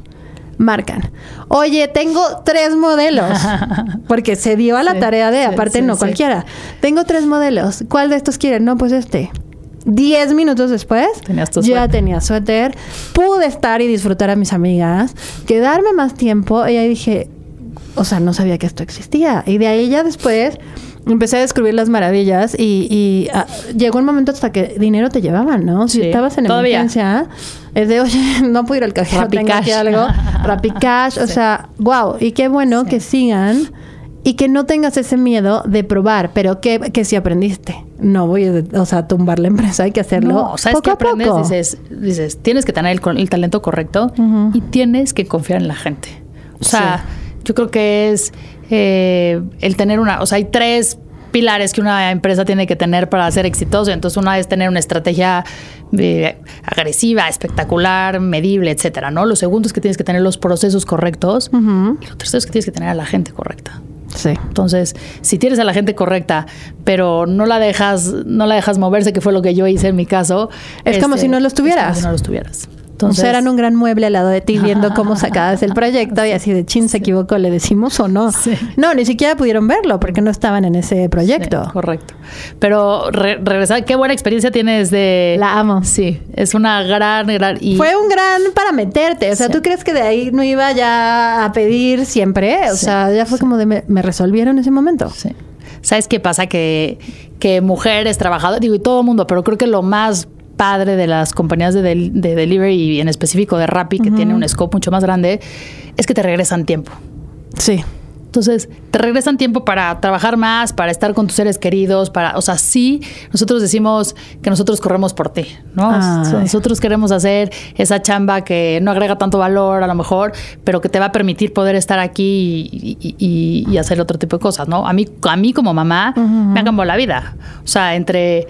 marcan. Oye, tengo tres modelos. Porque se dio a la tarea de, aparte no cualquiera. Tengo tres modelos. ¿Cuál de estos quieren? No, pues este. Diez minutos después, ya tenía suéter, pude estar y disfrutar a mis amigas, quedarme más tiempo y ahí dije, o sea, no sabía que esto existía. Y de ahí ya después empecé a descubrir las maravillas y, ah, llegó un momento hasta que dinero te llevaban, ¿no? Si estabas en emergencia, es de, oye, no puedo ir al cajero, tengo aquí algo, Rapicash, o sea, wow, y qué bueno que sigan y que no tengas ese miedo de probar, pero que, que si aprendiste. No voy a, o sea, tumbar la empresa, hay que hacerlo. No, ¿sabes poco aprendes? Dices, dices, tienes que tener el, talento correcto y tienes que confiar en la gente. O sea, yo creo que es eh, el tener una, o sea, hay tres pilares que una empresa tiene que tener para ser exitoso. Entonces, una es tener una estrategia eh, agresiva, espectacular, medible, etcétera, ¿no? Lo segundo es que tienes que tener los procesos correctos y lo tercero es que tienes que tener a la gente correcta. Sí. Entonces, si tienes a la gente correcta, pero no la dejas, no la dejas moverse, que fue lo que yo hice en mi caso. Es como si no los tuvieras. como si no los tuvieras. Entonces, eran un gran mueble al lado de ti viendo cómo sacabas el proyecto y así de chin se equivocó, le decimos o no. No, ni siquiera pudieron verlo porque no estaban en ese proyecto. correcto. Pero regresar, qué buena experiencia tienes de... La amo. Sí, es una gran, gran... Y... Fue un gran para meterte. O sea, ¿tú crees que de ahí no iba ya a pedir siempre? O sea, ya fue como de me, me resolvieron ese momento. Sí. ¿Sabes qué pasa? Que, que mujeres, trabajadoras, digo, y todo el mundo, pero creo que lo más padre de las compañías de, delivery y en específico de Rappi, que tiene un scope mucho más grande, es que te regresan tiempo. Sí. Entonces, te regresan tiempo para trabajar más, para estar con tus seres queridos, para, o sea, sí, nosotros decimos que nosotros corremos por ti, ¿no? nosotros queremos hacer esa chamba que no agrega tanto valor a lo mejor, pero que te va a permitir poder estar aquí y, hacer otro tipo de cosas, ¿no? A mí, a mí como mamá me ha cambiado la vida. O sea, entre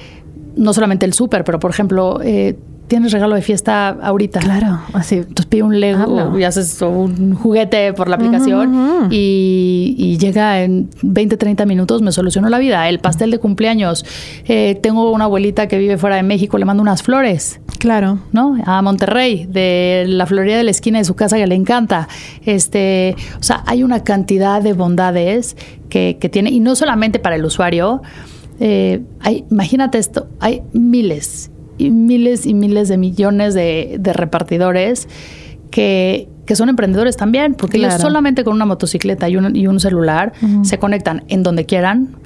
no solamente el súper, pero por ejemplo, eh, tienes regalo de fiesta ahorita. Claro, así. Entonces pide un Lego y haces un juguete por la aplicación y, llega en 20, 30 minutos, me solucionó la vida. El pastel de cumpleaños. Eh, tengo una abuelita que vive fuera de México, le mando unas flores. Claro. ¿No? A Monterrey, de la florería de la esquina de su casa que le encanta. Este, o sea, hay una cantidad de bondades que, que tiene, y no solamente para el usuario, eh, hay, imagínate esto, hay miles y miles y miles de millones de, repartidores que, son emprendedores también, porque ellos solamente con una motocicleta y un, y un celular se conectan en donde quieran,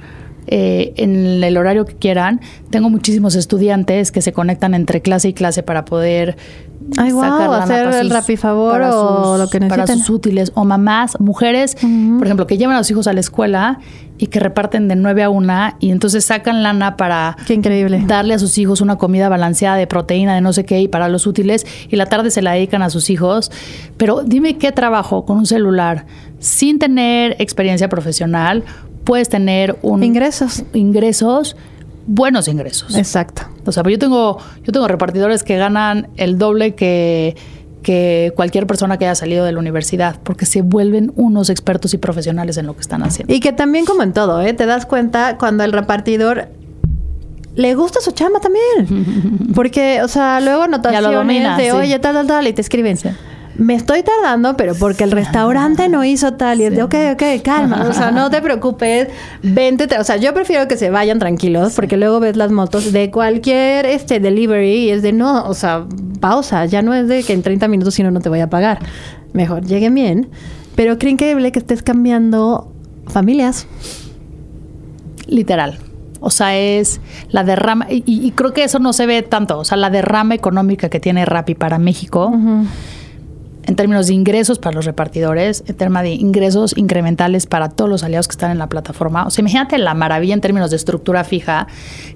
eh, en el horario que quieran. Tengo muchísimos estudiantes que se conectan entre clase y clase para poder Ay, wow, hacer el rapifavor o lo que necesiten. Para sus útiles. O mamás, mujeres, por ejemplo, que llevan a los hijos a la escuela y que reparten de 9 a 1 y entonces sacan lana para qué increíble. darle a sus hijos una comida balanceada de proteína, de no sé qué, y para los útiles, y la tarde se la dedican a sus hijos. Pero dime qué trabajo con un celular sin tener experiencia profesional puedes tener un ingresos ingresos buenos ingresos. Exacto. O sea, pues yo tengo, yo tengo repartidores que ganan el doble que, que cualquier persona que haya salido de la universidad, porque se vuelven unos expertos y profesionales en lo que están haciendo. Y que también como en todo, ¿eh? te das cuenta cuando el repartidor le gusta su chamba también. Porque, o sea, luego notaciones de, oye, tal, tal, tal, y te escriben me estoy tardando, pero porque el restaurante no hizo tal. Y es de, ok, ok, calma. O sea, no te preocupes, vente. O sea, yo prefiero que se vayan tranquilos, porque luego ves las motos de cualquier este delivery y es de, no, o sea, pausa. Ya no es de que en 30 minutos si no, no te voy a pagar. Mejor, lleguen bien. Pero creen increíble que estés cambiando familias. Literal. O sea, es la derrama, y, creo que eso no se ve tanto, o sea, la derrama económica que tiene Rappi para México en términos de ingresos para los repartidores, en términos de ingresos incrementales para todos los aliados que están en la plataforma. O sea, imagínate la maravilla en términos de estructura fija,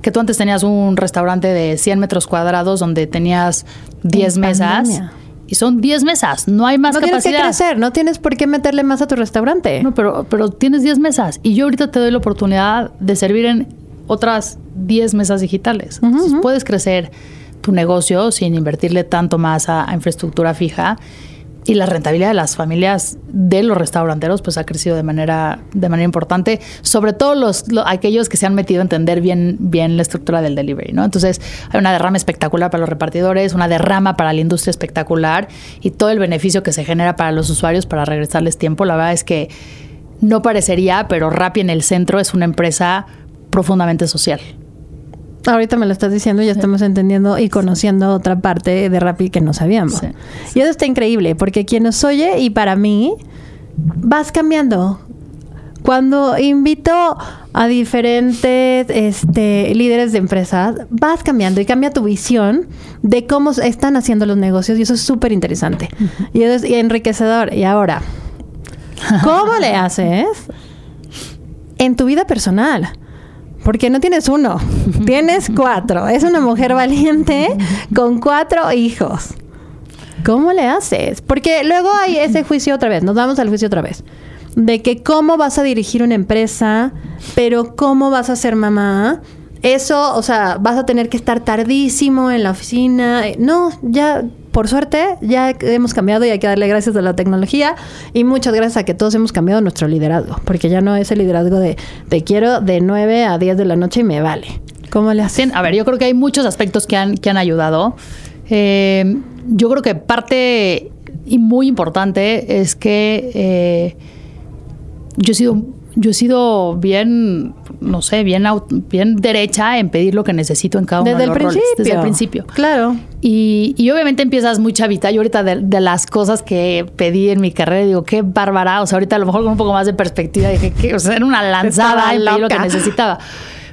que tú antes tenías un restaurante de 100 metros cuadrados donde tenías 10 mesas. Y son 10 mesas, no hay más no capacidad. No tienes que crecer, no tienes por qué meterle más a tu restaurante. No, pero, pero tienes 10 mesas. Y yo ahorita te doy la oportunidad de servir en otras 10 mesas digitales. Entonces puedes crecer tu negocio sin invertirle tanto más a infraestructura fija y la rentabilidad de las familias de los restauranteros pues ha crecido de manera de manera importante sobre todo los, aquellos que se han metido a entender bien bien la estructura del delivery no entonces hay una derrama espectacular para los repartidores una derrama para la industria espectacular y todo el beneficio que se genera para los usuarios para regresarles tiempo. La verdad es que no parecería pero Rappi en el centro es una empresa profundamente social Ahorita me lo estás diciendo y ya estamos entendiendo y conociendo otra parte de Rappi que no sabíamos. Y eso está increíble, porque quien nos oye y para mí, vas cambiando. Cuando invito a diferentes este, líderes de empresas, vas cambiando y cambia tu visión de cómo están haciendo los negocios y eso es súper interesante. Y eso es enriquecedor. Y ahora, ¿cómo le haces en tu vida personal? Porque no tienes uno, tienes cuatro. Es una mujer valiente con cuatro hijos. ¿Cómo le haces? Porque luego hay ese juicio otra vez, nos vamos al juicio otra vez. De que cómo vas a dirigir una empresa, pero cómo vas a ser mamá. Eso, o sea, vas a tener que estar tardísimo en la oficina. No, ya por suerte, ya hemos cambiado y hay que darle gracias a la tecnología y muchas gracias a que todos hemos cambiado nuestro liderazgo, porque ya no es el liderazgo de te quiero de 9 a 10 de la noche y me vale. ¿Cómo le hacen? A ver, yo creo que hay muchos aspectos que han, que han ayudado. Eh, yo creo que parte y muy importante es que eh, yo he sido yo he sido bien, no sé, bien, bien derecha en pedir lo que necesito en cada uno de los roles. Desde el principio. Claro. Y, y, obviamente empiezas muy chavita. Yo ahorita de, las cosas que pedí en mi carrera, digo, qué bárbara. O sea, ahorita a lo mejor con un poco más de perspectiva dije que o sea, era una lanzada en pedir lo que necesitaba.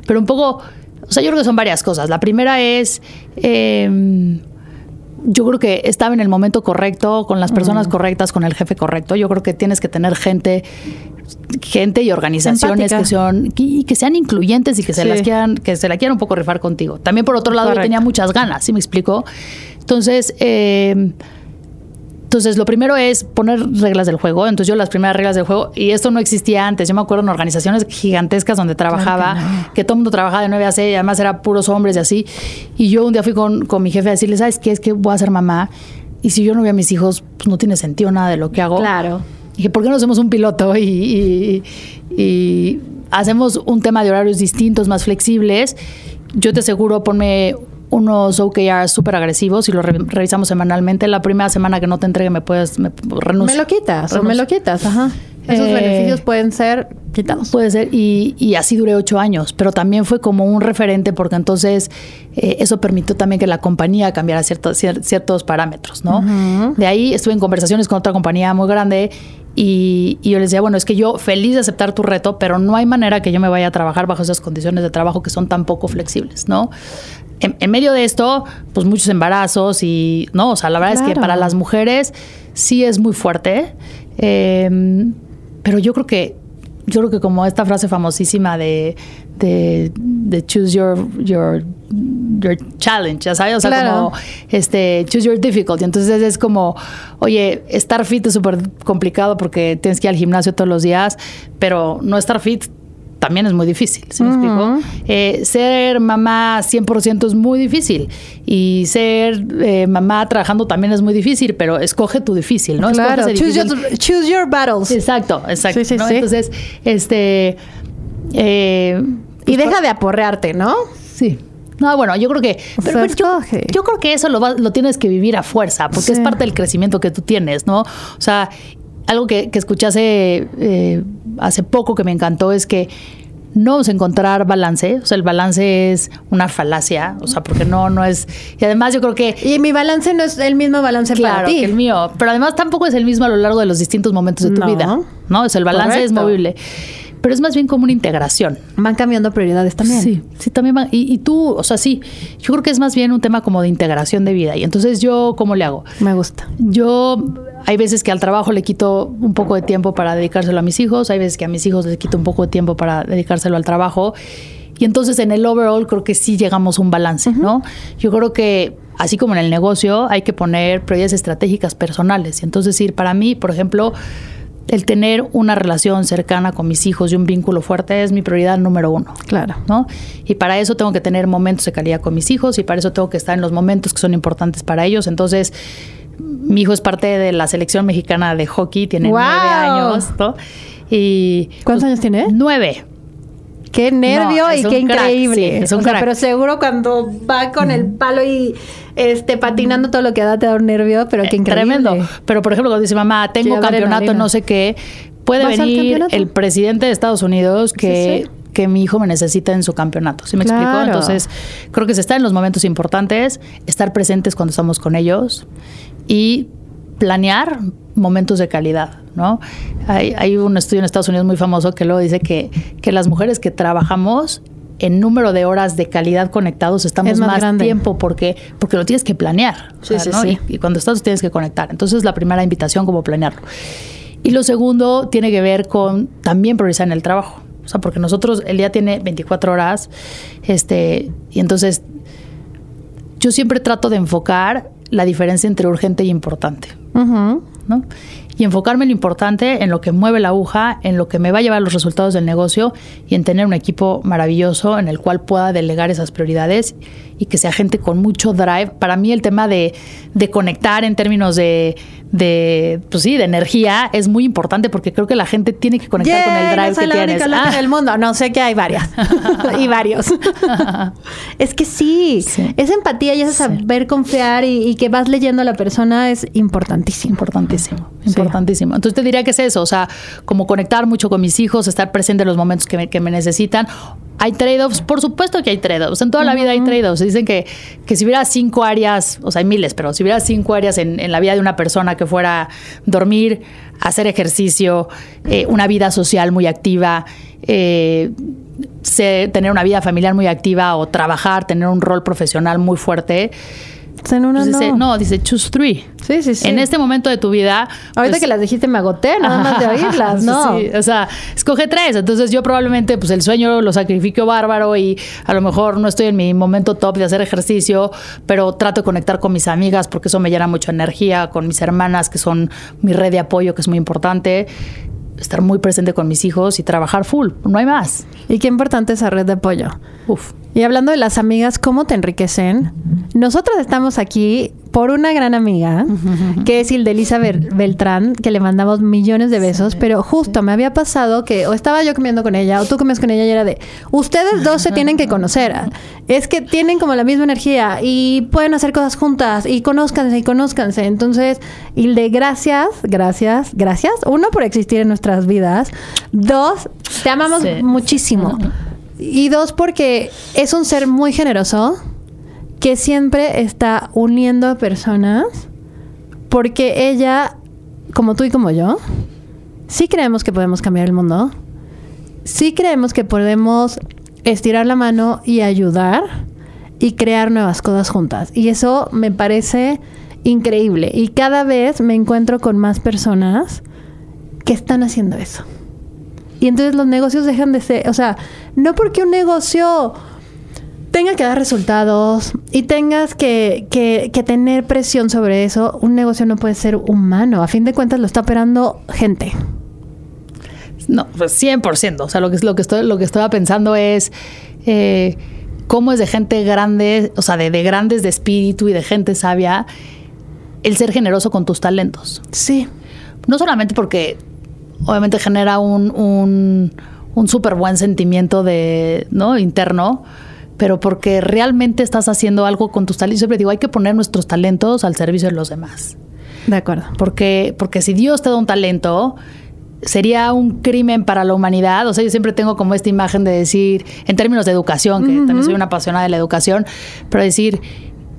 Pero un poco, o sea, yo creo que son varias cosas. La primera es... Eh, yo creo que estaba en el momento correcto, con las personas correctas, con el jefe correcto. Yo creo que tienes que tener gente, gente y organizaciones que son y que sean incluyentes y que se las quieran, que se la quieran un poco rifar contigo. También por otro lado yo tenía muchas ganas, ¿sí me explico? Entonces, eh, entonces, lo primero es poner reglas del juego. Entonces, yo las primeras reglas del juego, y esto no existía antes. Yo me acuerdo en organizaciones gigantescas donde trabajaba, que, todo el mundo trabajaba de 9 a 6, y además era puros hombres y así. Y yo un día fui con, mi jefe a decirle, ¿sabes qué? Es que voy a ser mamá. Y si yo no veo a mis hijos, pues no tiene sentido nada de lo que hago. Claro. Y dije, ¿por qué no hacemos un piloto y, y hacemos un tema de horarios distintos, más flexibles? Yo te aseguro, ponme unos OKRs súper agresivos y los revisamos semanalmente. La primera semana que no te entregue me puedes me, Me lo quitas, o me lo quitas, ajá. Esos eh, beneficios pueden ser quitados. Puede ser, y, y, así duré ocho años, pero también fue como un referente porque entonces eh, eso permitió también que la compañía cambiara ciertos, ciertos parámetros, ¿no? De ahí estuve en conversaciones con otra compañía muy grande y, y, yo les decía, bueno, es que yo feliz de aceptar tu reto, pero no hay manera que yo me vaya a trabajar bajo esas condiciones de trabajo que son tan poco flexibles, ¿no? En, medio de esto, pues muchos embarazos y, ¿no? O sea, la verdad es que para las mujeres sí es muy fuerte. Em, pero yo creo que, yo creo que como esta frase famosísima de, de, choose your, your, your challenge, ya sabes, o sea, como este, choose your difficulty. Entonces es como, oye, estar fit es súper complicado porque tienes que ir al gimnasio todos los días, pero no estar fit también es muy difícil, ¿sí me explico? Eh, ser mamá 100% es muy difícil y ser eh, mamá trabajando también es muy difícil, pero escoge tu difícil, ¿no? Claro, choose your, battles. Exacto, exacto. Sí, sí, Entonces, este... Eh, y pues, deja de aporrearte, ¿no? Sí. No, bueno, yo creo que. Pero, yo, creo que eso lo, lo tienes que vivir a fuerza, porque es parte del crecimiento que tú tienes, ¿no? O sea, algo que, que escuché hace, eh, hace poco que me encantó es que no vamos a encontrar balance, o sea, el balance es una falacia, o sea, porque no, no es, y además yo creo que... Y mi balance no es el mismo balance para ti. que el mío, pero además tampoco es el mismo a lo largo de los distintos momentos de tu vida, ¿no? O sea, el balance es movible pero es más bien como una integración. Van cambiando prioridades también. Sí, sí, también van. Y, tú, o sea, sí, yo creo que es más bien un tema como de integración de vida. Y entonces yo, ¿cómo le hago? Me gusta. Yo, hay veces que al trabajo le quito un poco de tiempo para dedicárselo a mis hijos, hay veces que a mis hijos les quito un poco de tiempo para dedicárselo al trabajo. Y entonces en el overall creo que sí llegamos a un balance, ¿no? Yo creo que así como en el negocio hay que poner prioridades estratégicas personales. Y entonces decir, para mí, por ejemplo, el tener una relación cercana con mis hijos y un vínculo fuerte es mi prioridad número uno. Claro. ¿no? Y para eso tengo que tener momentos de calidad con mis hijos y para eso tengo que estar en los momentos que son importantes para ellos. Entonces, mi hijo es parte de la selección mexicana de hockey, tiene nueve años. ¿no? Y, ¿Cuántos años tiene? Nueve. Qué nervio y qué increíble. pero seguro cuando va con el palo y este patinando todo lo que da te da un nervio, pero qué increíble. Tremendo. Pero por ejemplo, cuando dice mamá, tengo campeonato, no sé qué, puede venir el presidente de Estados Unidos que que mi hijo me necesita en su campeonato. ¿Sí me explico? Entonces, creo que se está en los momentos importantes, estar presentes cuando estamos con ellos y planear momentos de calidad, ¿no? Hay, un estudio en Estados Unidos muy famoso que luego dice que, que las mujeres que trabajamos en número de horas de calidad conectados estamos más, tiempo porque, porque lo tienes que planear. Sí, sí, sí. Y, cuando estás tienes que conectar. Entonces la primera invitación como planearlo. Y lo segundo tiene que ver con también priorizar en el trabajo. O sea, porque nosotros el día tiene 24 horas, este, y entonces yo siempre trato de enfocar la diferencia entre urgente y importante. Y enfocarme en lo importante, en lo que mueve la aguja, en lo que me va a llevar los resultados del negocio y en tener un equipo maravilloso en el cual pueda delegar esas prioridades y que sea gente con mucho drive. Para mí el tema de, de conectar en términos de, de, pues sí, de energía es muy importante porque creo que la gente tiene que conectar con el drive que la tienes. Única ah. el mundo. No sé que hay varias y varios. es que sí, esa empatía y ese saber confiar y, que vas leyendo a la persona es importantísimo. Importantísimo, importantísimo. Entonces te diría que es eso, o sea, como conectar mucho con mis hijos, estar presente en los momentos que me, que me necesitan. Hay trade-offs, por supuesto que hay trade-offs. En toda la vida hay trade-offs. Dicen que, que si hubiera cinco áreas, o sea, hay miles, pero si hubiera cinco áreas en, en la vida de una persona que que fuera dormir, hacer ejercicio, eh, una vida social muy activa, eh, tener una vida familiar muy activa o trabajar, tener un rol profesional muy fuerte en una pues dice, no. dice choose three. Sí, sí, sí. En este momento de tu vida. Ahorita pues que las dijiste me agoté, nada más de oírlas, ¿no? Sí, o sea, escoge tres. Entonces yo probablemente, pues el sueño lo sacrifico bárbaro y a lo mejor no estoy en mi momento top de hacer ejercicio, pero trato de conectar con mis amigas porque eso me llena mucha energía, con mis hermanas que son mi red de apoyo, que es muy importante estar muy presente con mis hijos y trabajar full, no hay más. Y qué importante esa red de apoyo. Uf. Y hablando de las amigas, ¿cómo te enriquecen? Nosotros estamos aquí por una gran amiga, que es Hildelisa Beltrán, que le mandamos millones de besos, pero justo me había pasado que o estaba yo comiendo con ella o tú comes con ella y era de, ustedes dos se tienen que conocer. Es que tienen como la misma energía y pueden hacer cosas juntas y conózcanse y conózcanse. Entonces, Hilde, gracias, gracias, gracias. Uno, por existir en nuestras vidas. Dos, te amamos muchísimo. Y dos, porque es un ser muy generoso que siempre está uniendo a personas porque ella, como tú y como yo, sí creemos que podemos cambiar el mundo, sí creemos que podemos estirar la mano y ayudar y crear nuevas cosas juntas. Y eso me parece increíble. Y cada vez me encuentro con más personas que están haciendo eso. Y entonces los negocios dejan de ser, o sea, no porque un negocio tenga que dar resultados y tengas que, que, tener presión sobre eso, un negocio no puede ser humano. A fin de cuentas lo está operando gente. No, pues 100%. O sea, lo que, lo que, estoy, lo que estaba pensando es eh, cómo es de gente grande, o sea, de, de, grandes de espíritu y de gente sabia, el ser generoso con tus talentos. Sí. No solamente porque obviamente genera un, un, un súper buen sentimiento de, ¿no? interno, pero porque realmente estás haciendo algo con tus talentos. Siempre digo, hay que poner nuestros talentos al servicio de los demás. De acuerdo. Porque, porque si Dios te da un talento, sería un crimen para la humanidad. O sea, yo siempre tengo como esta imagen de decir, en términos de educación, que también soy una apasionada de la educación, pero decir,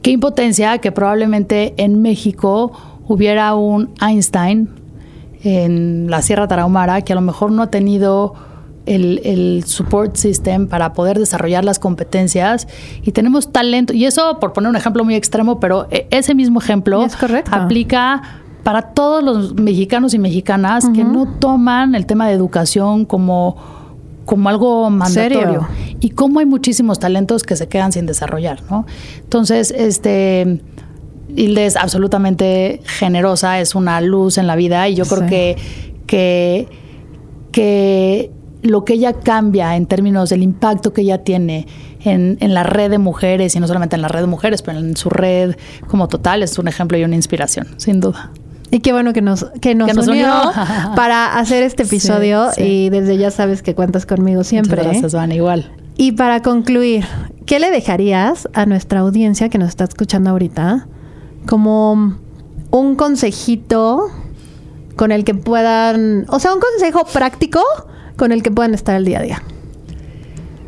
qué impotencia que probablemente en México hubiera un Einstein en la Sierra Tarahumara que a lo mejor no ha tenido el, support system para poder desarrollar las competencias y tenemos talento. Y eso, por poner un ejemplo muy extremo, pero e, ese mismo ejemplo aplica para todos los mexicanos y mexicanas que no toman el tema de educación como, como algo mandatorio. Y cómo hay muchísimos talentos que se quedan sin desarrollar, ¿no? Entonces, este... Hilde es absolutamente generosa, es una luz en la vida y yo creo que que, que lo que ella cambia en términos del impacto que ella tiene en, en, la red de mujeres, y no solamente en la red de mujeres, pero en su red como total, es un ejemplo y una inspiración, sin duda. Y qué bueno que nos, que nos, unió, para hacer este episodio y desde ya sabes que cuentas conmigo siempre. Muchas gracias, Van, igual. Y para concluir, ¿qué le dejarías a nuestra audiencia que nos está escuchando ahorita como un consejito con el que puedan, o sea, un consejo práctico con el que puedan estar el día a día?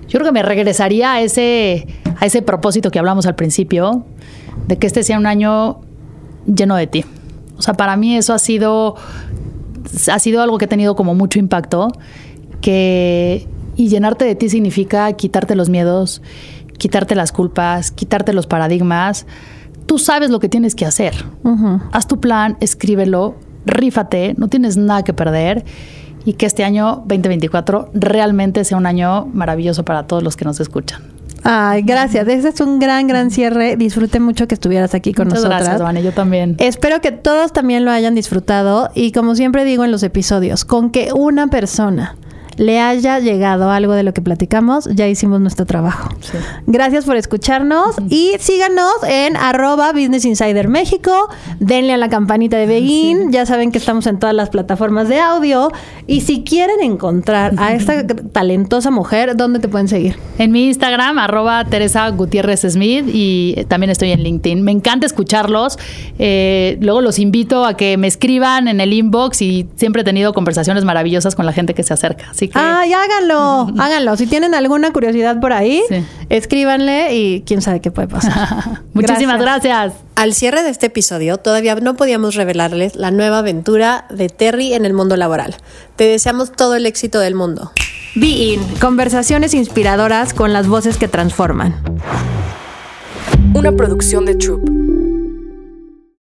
Yo creo que me regresaría a ese, a ese propósito que hablamos al principio, de que este sea un año lleno de ti. O sea, para mí eso ha sido, ha sido algo que ha tenido como mucho impacto, que, y llenarte de ti significa quitarte los miedos, quitarte las culpas, quitarte los paradigmas. Tú sabes lo que tienes que hacer. Haz tu plan, escríbelo, rífate, no tienes nada que perder y que este año 2024 realmente sea un año maravilloso para todos los que nos escuchan. Ay, gracias. Ese es un gran, gran cierre. Disfruté mucho que estuvieras aquí con Muchas nosotras. Gracias, Vane, yo también. Espero que todos también lo hayan disfrutado. Y como siempre digo en los episodios, con que una persona le haya llegado algo de lo que platicamos, ya hicimos nuestro trabajo. Gracias por escucharnos y síganos en arroba Business Insider México. Denle a la campanita de Begin. Ya saben que estamos en todas las plataformas de audio. Y si quieren encontrar a esta talentosa mujer, ¿dónde te pueden seguir? En mi Instagram, arroba Teresa Gutiérrez Smith y también estoy en LinkedIn. Me encanta escucharlos. Eh, luego los invito a que me escriban en el inbox y siempre he tenido conversaciones maravillosas con la gente que se acerca. Así Ay, háganlo, háganlo. Si tienen alguna curiosidad por ahí, escríbanle y quién sabe qué puede pasar. Muchísimas gracias. Al cierre de este episodio, todavía no podíamos revelarles la nueva aventura de Terry en el mundo laboral. Te deseamos todo el éxito del mundo. Be In, conversaciones inspiradoras con las voces que transforman. Una producción de Troop.